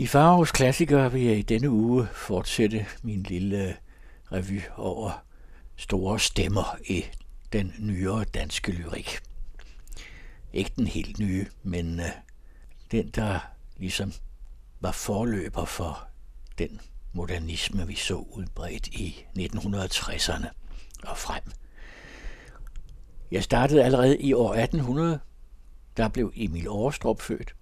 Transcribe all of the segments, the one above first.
I Faros Klassikere vil jeg i denne uge fortsætte min lille øh, revy over store stemmer i den nyere danske lyrik. Ikke den helt nye, men øh, den, der ligesom var forløber for den modernisme, vi så udbredt i 1960'erne og frem. Jeg startede allerede i år 1800. Der blev Emil Aarstrup født.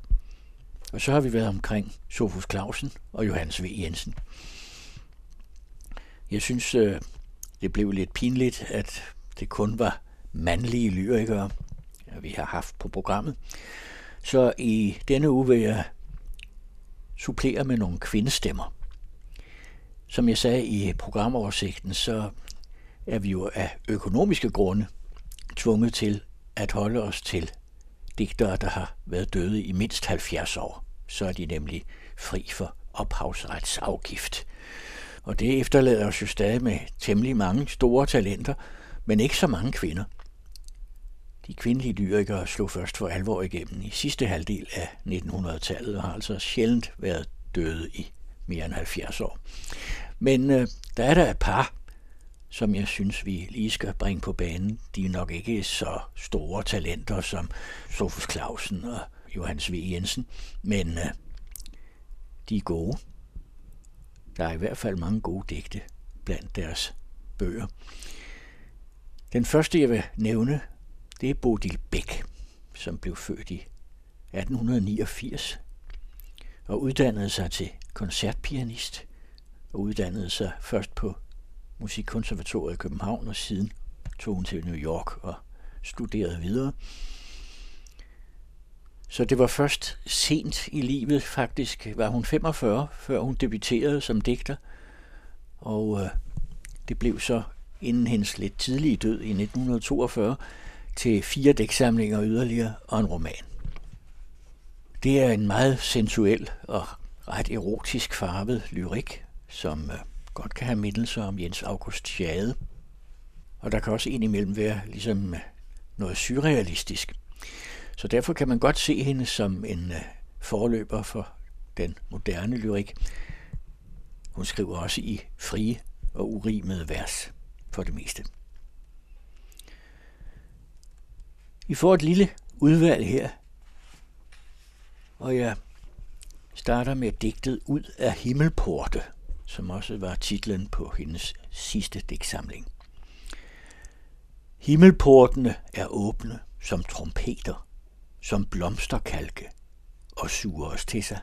Og så har vi været omkring Sofus Clausen og Johannes V. Jensen. Jeg synes, øh, det blev lidt pinligt, at det kun var mandlige lyrikere, vi har haft på programmet. Så i denne uge vil jeg supplere med nogle kvindestemmer. Som jeg sagde i programoversigten, så er vi jo af økonomiske grunde tvunget til at holde os til digtere, der har været døde i mindst 70 år. Så er de nemlig fri for ophavsretsafgift. Og det efterlader os jo stadig med temmelig mange store talenter, men ikke så mange kvinder. De kvindelige lyrikere slog først for alvor igennem i sidste halvdel af 1900-tallet og har altså sjældent været døde i mere end 70 år. Men øh, der er der et par, som jeg synes, vi lige skal bringe på banen. De er nok ikke så store talenter som Sofus Clausen og Johannes V. Jensen, men øh, de er gode. Der er i hvert fald mange gode digte blandt deres bøger. Den første, jeg vil nævne, det er Bodil Bæk, som blev født i 1889 og uddannede sig til koncertpianist og uddannede sig først på Musikkonservatoriet i København, og siden tog hun til New York og studerede videre. Så det var først sent i livet, faktisk var hun 45, før hun debuterede som digter. Og øh, det blev så inden hendes lidt tidlige død i 1942 til fire dæksamlinger yderligere og en roman. Det er en meget sensuel og ret erotisk farvet lyrik, som øh, godt kan have mindelser om Jens August Schade. Og der kan også indimellem være ligesom øh, noget surrealistisk. Så derfor kan man godt se hende som en øh, forløber for den moderne lyrik. Hun skriver også i frie og urimede vers for det meste. I får et lille udvalg her, og jeg starter med digtet Ud af himmelporte, som også var titlen på hendes sidste digtsamling. Himmelportene er åbne som trompeter, som blomsterkalke og suger os til sig.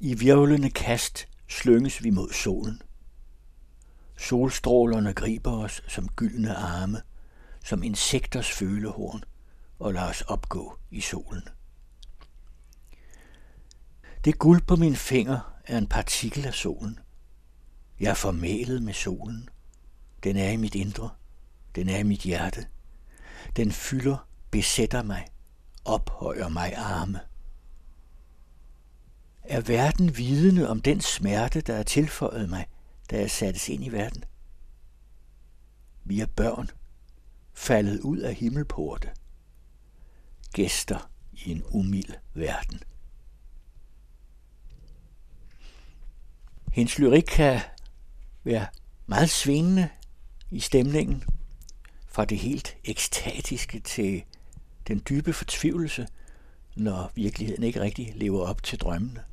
I virvlende kast slynges vi mod solen. Solstrålerne griber os som gyldne arme, som insekters følehorn, og lader os opgå i solen. Det guld på min finger er en partikel af solen. Jeg er formælet med solen. Den er i mit indre. Den er i mit hjerte. Den fylder, besætter mig, ophøjer mig arme. Er verden vidende om den smerte, der er tilføjet mig, da jeg sattes ind i verden? Vi er børn, faldet ud af himmelporte. Gæster i en umild verden. Hendes lyrik kan være meget svingende i stemningen, fra det helt ekstatiske til den dybe fortvivlelse, når virkeligheden ikke rigtig lever op til drømmene.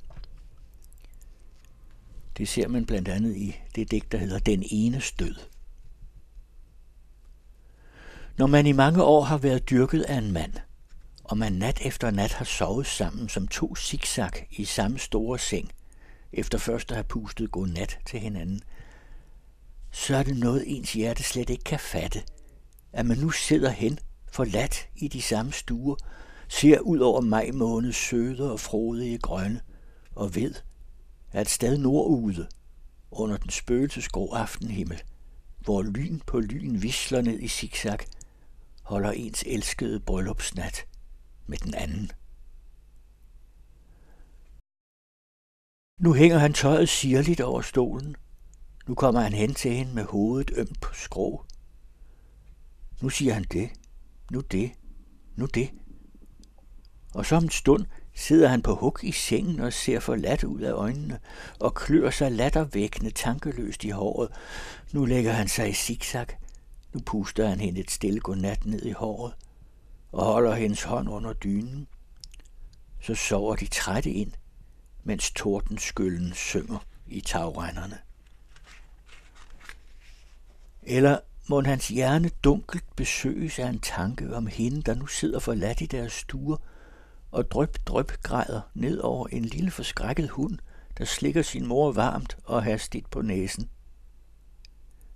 Det ser man blandt andet i det digt, der hedder Den ene stød. Når man i mange år har været dyrket af en mand, og man nat efter nat har sovet sammen som to zigzag i samme store seng, efter først at have pustet god nat til hinanden, så er det noget, ens hjerte slet ikke kan fatte, at man nu sidder hen, forladt i de samme stuer, ser ud over maj måneds søde og frodige grønne, og ved, at sted nordude, under den spøgelsesgrå aftenhimmel, hvor lyn på lyn visler ned i zigzag, holder ens elskede bryllupsnat med den anden. Nu hænger han tøjet sirligt over stolen. Nu kommer han hen til hende med hovedet ømt på skrå. Nu siger han det, nu det, nu det. Og så om en stund sidder han på huk i sengen og ser forladt ud af øjnene og klør sig lattervækkende tankeløst i håret. Nu lægger han sig i zigzag. Nu puster han hende et stille godnat ned i håret og holder hendes hånd under dynen. Så sover de trætte ind, mens tordenskyllen synger i tagrenderne. Eller må hans hjerne dunkelt besøges af en tanke om hende, der nu sidder forladt i deres stuer, og dryp dryp græder ned over en lille forskrækket hund, der slikker sin mor varmt og hastigt på næsen.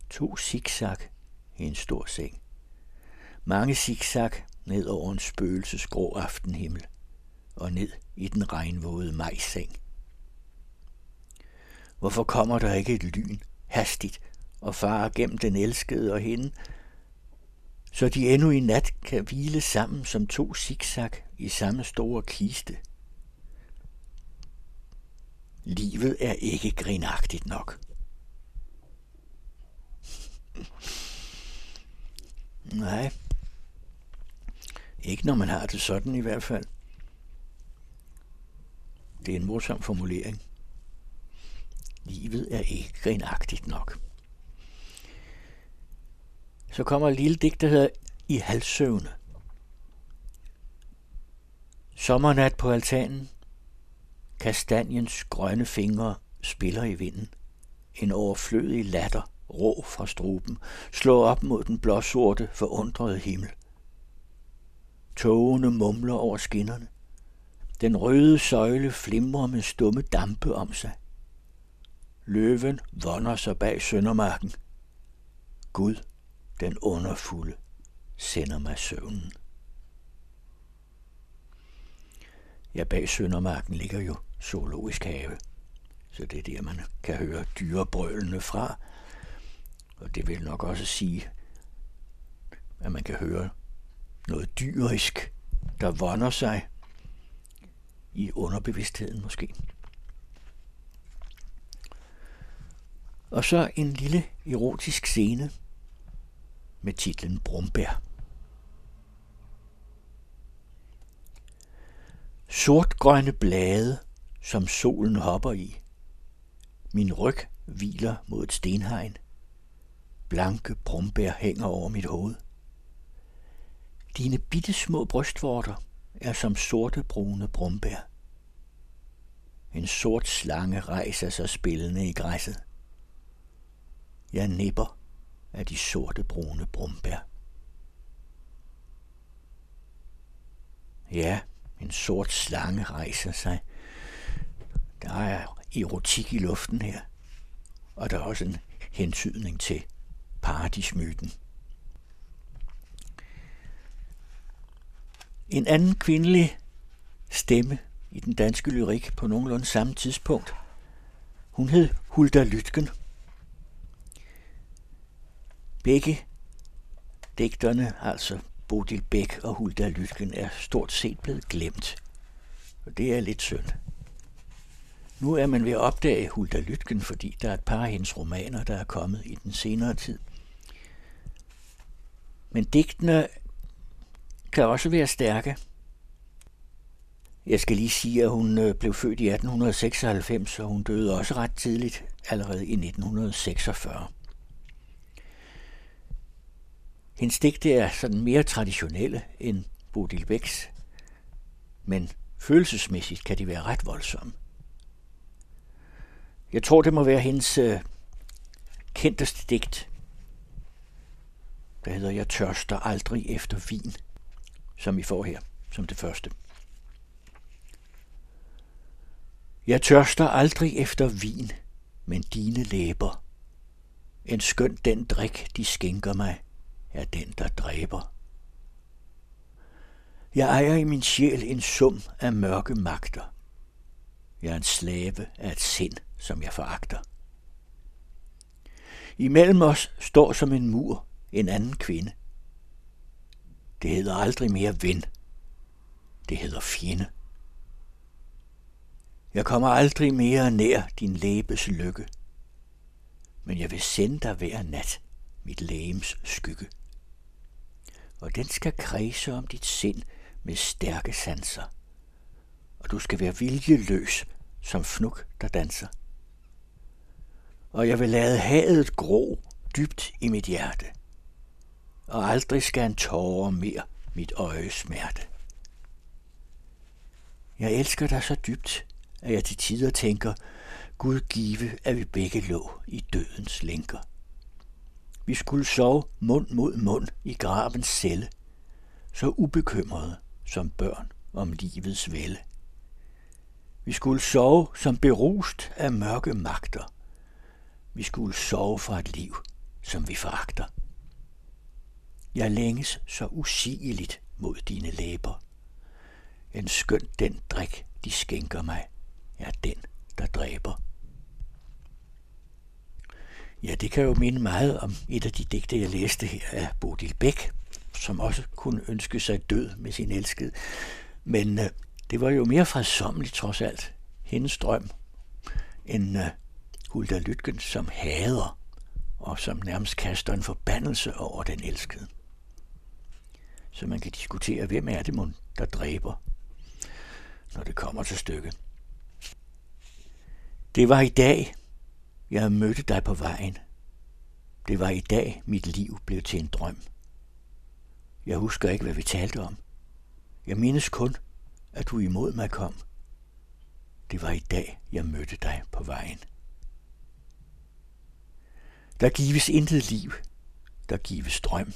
To zigzag i en stor seng. Mange zigzag ned over en spøgelsesgrå aftenhimmel og ned i den regnvåde majseng. Hvorfor kommer der ikke et lyn, hastigt, og farer gennem den elskede og hende, så de endnu i nat kan hvile sammen som to zigzag i samme store kiste. Livet er ikke grinagtigt nok. Nej. Ikke når man har det sådan i hvert fald. Det er en morsom formulering. Livet er ikke grinagtigt nok. Så kommer et lille digt, der hedder I halssøvne. Sommernat på altanen. Kastanjens grønne fingre spiller i vinden. En overflødig latter, rå fra struben, slår op mod den blåsorte, forundrede himmel. Togene mumler over skinnerne. Den røde søjle flimrer med stumme dampe om sig. Løven vonder sig bag søndermarken. Gud, den underfulde, sender mig søvnen. Ja, bag Søndermarken ligger jo zoologisk have. Så det er der, man kan høre dyrebrølene fra. Og det vil nok også sige, at man kan høre noget dyrisk, der vonder sig i underbevidstheden måske. Og så en lille erotisk scene med titlen Brumbær. Sortgrønne blade, som solen hopper i. Min ryg hviler mod et stenhegn. Blanke brumbær hænger over mit hoved. Dine bitte små brystvorter er som sorte brune brumbær. En sort slange rejser sig spillende i græsset. Jeg nipper af de sorte brune brumbær. Ja, en sort slange rejser sig. Der er erotik i luften her, og der er også en hentydning til paradismyten. En anden kvindelig stemme i den danske lyrik på nogenlunde samme tidspunkt. Hun hed Hulda Lytgen. Begge digterne, altså Bodil Bæk og Hulda Lytgen, er stort set blevet glemt. Og det er lidt synd. Nu er man ved at opdage Hulda Lytgen, fordi der er et par af hendes romaner, der er kommet i den senere tid. Men digtene kan også være stærke. Jeg skal lige sige, at hun øh, blev født i 1896, og hun døde også ret tidligt, allerede i 1946. Hendes digte er sådan mere traditionelle end Bodil Bæks, men følelsesmæssigt kan de være ret voldsomme. Jeg tror, det må være hendes øh, kendteste digt, der hedder Jeg tørster aldrig efter vin, som I får her som det første. Jeg tørster aldrig efter vin, men dine læber. En skøn den drik, de skænker mig, er den, der dræber. Jeg ejer i min sjæl en sum af mørke magter. Jeg er en slave af et sind, som jeg foragter. Imellem os står som en mur en anden kvinde. Det hedder aldrig mere ven. Det hedder fjende. Jeg kommer aldrig mere nær din læbes lykke, men jeg vil sende dig hver nat mit lægems skygge. Og den skal kredse om dit sind med stærke sanser, og du skal være viljeløs som fnuk, der danser. Og jeg vil lade havet gro dybt i mit hjerte, og aldrig skal en tårer mere mit øje smerte. Jeg elsker dig så dybt, at jeg til tider tænker, Gud give, at vi begge lå i dødens lænker. Vi skulle sove mund mod mund i gravens celle, så ubekymrede som børn om livets vælde. Vi skulle sove som berust af mørke magter. Vi skulle sove for et liv, som vi foragter. Jeg længes så usigeligt mod dine læber. En skønt den drik, de skænker mig, er den, der dræber. Ja, det kan jo minde meget om et af de digte, jeg læste her af Bodil Bæk, som også kunne ønske sig død med sin elskede. Men øh, det var jo mere fredsommeligt trods alt, hendes drøm, end øh, Hulda Lytgen, som hader og som nærmest kaster en forbandelse over den elskede. Så man kan diskutere, hvem er det, mon, der dræber, når det kommer til stykket. Det var i dag, jeg mødte dig på vejen. Det var i dag, mit liv blev til en drøm. Jeg husker ikke, hvad vi talte om. Jeg mindes kun, at du imod mig kom. Det var i dag, jeg mødte dig på vejen. Der gives intet liv, der gives drøm.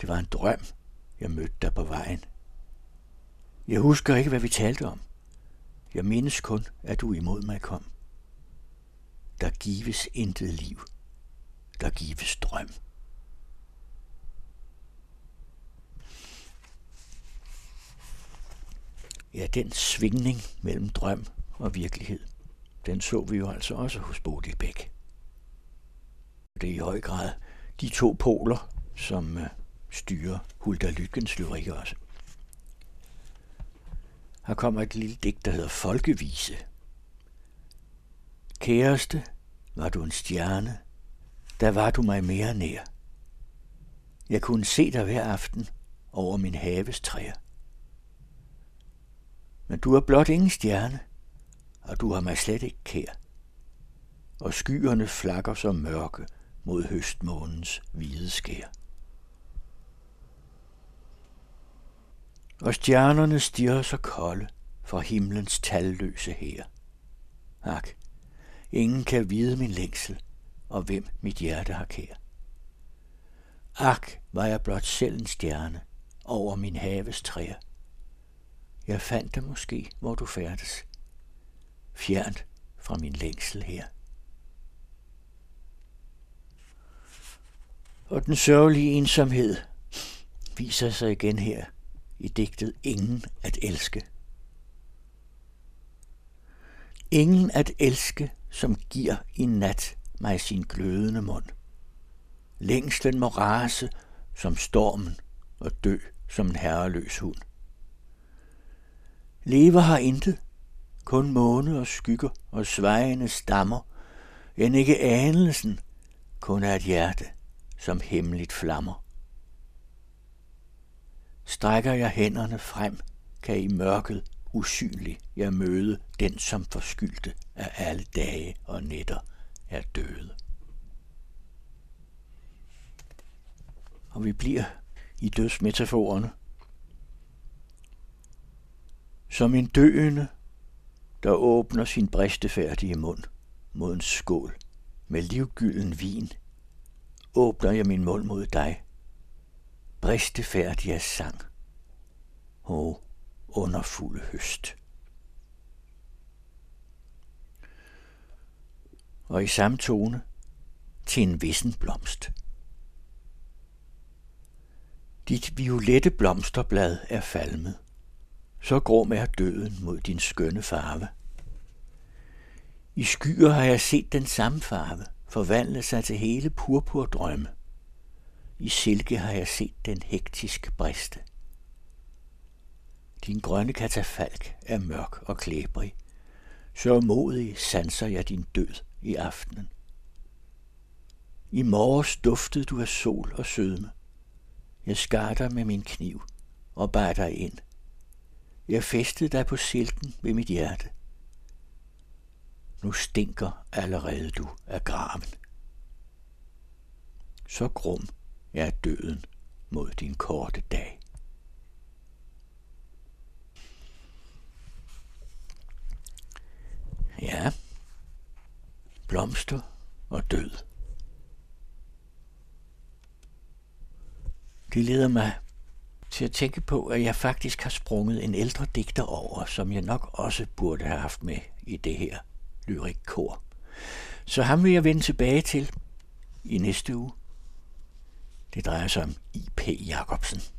Det var en drøm, jeg mødte dig på vejen. Jeg husker ikke, hvad vi talte om. Jeg mindes kun, at du imod mig kom. Der gives intet liv, der gives drøm. Ja, den svingning mellem drøm og virkelighed, den så vi jo altså også hos Bodil Bæk. Det er i høj grad de to poler, som øh, styrer Hulda Lytkens lyrik også. Her kommer et lille digt, der hedder Folkevise. Kæreste, var du en stjerne, der var du mig mere nær. Jeg kunne se dig hver aften over min haves træer. Men du er blot ingen stjerne, og du har mig slet ikke kær. Og skyerne flakker som mørke mod høstmånens hvide skær. Og stjernerne stirrer så kolde fra himlens talløse her. Ak, ingen kan vide min længsel, og hvem mit hjerte har kær. Ak, var jeg blot selv en stjerne over min haves træer. Jeg fandt dig måske, hvor du færdes, fjernt fra min længsel her. Og den sørgelige ensomhed viser sig igen her i digtet Ingen at elske. Ingen at elske, som giver i nat mig sin glødende mund. Længslen må rase som stormen og dø som en herreløs hund. Lever har intet, kun måne og skygger og svejende stammer, end ikke anelsen, kun er et hjerte, som hemmeligt flammer. Strækker jeg hænderne frem, kan i mørket usynlig jeg møde den, som forskyldte af alle dage og nætter er døde. Og vi bliver i dødsmetaforerne. Som en døende, der åbner sin bristefærdige mund mod en skål med livgylden vin, åbner jeg min mund mod dig, bristefærdig af sang. oh underfulde høst. Og i samme tone til en vissen blomst. Dit violette blomsterblad er falmet. Så grå er døden mod din skønne farve. I skyer har jeg set den samme farve forvandle sig til hele purpurdrømme. I silke har jeg set den hektisk briste. Din grønne katafalk er mørk og klæbrig. Så modig sanser jeg din død i aftenen. I morges duftede du af sol og sødme. Jeg skar dig med min kniv og bar dig ind. Jeg festede dig på silken ved mit hjerte. Nu stinker allerede du af graven. Så grum er døden mod din korte dag. Ja, blomster og død. Det leder mig til at tænke på, at jeg faktisk har sprunget en ældre digter over, som jeg nok også burde have haft med i det her lyrikkor. Så ham vil jeg vende tilbage til i næste uge. Det drejer sig om I.P. Jacobsen.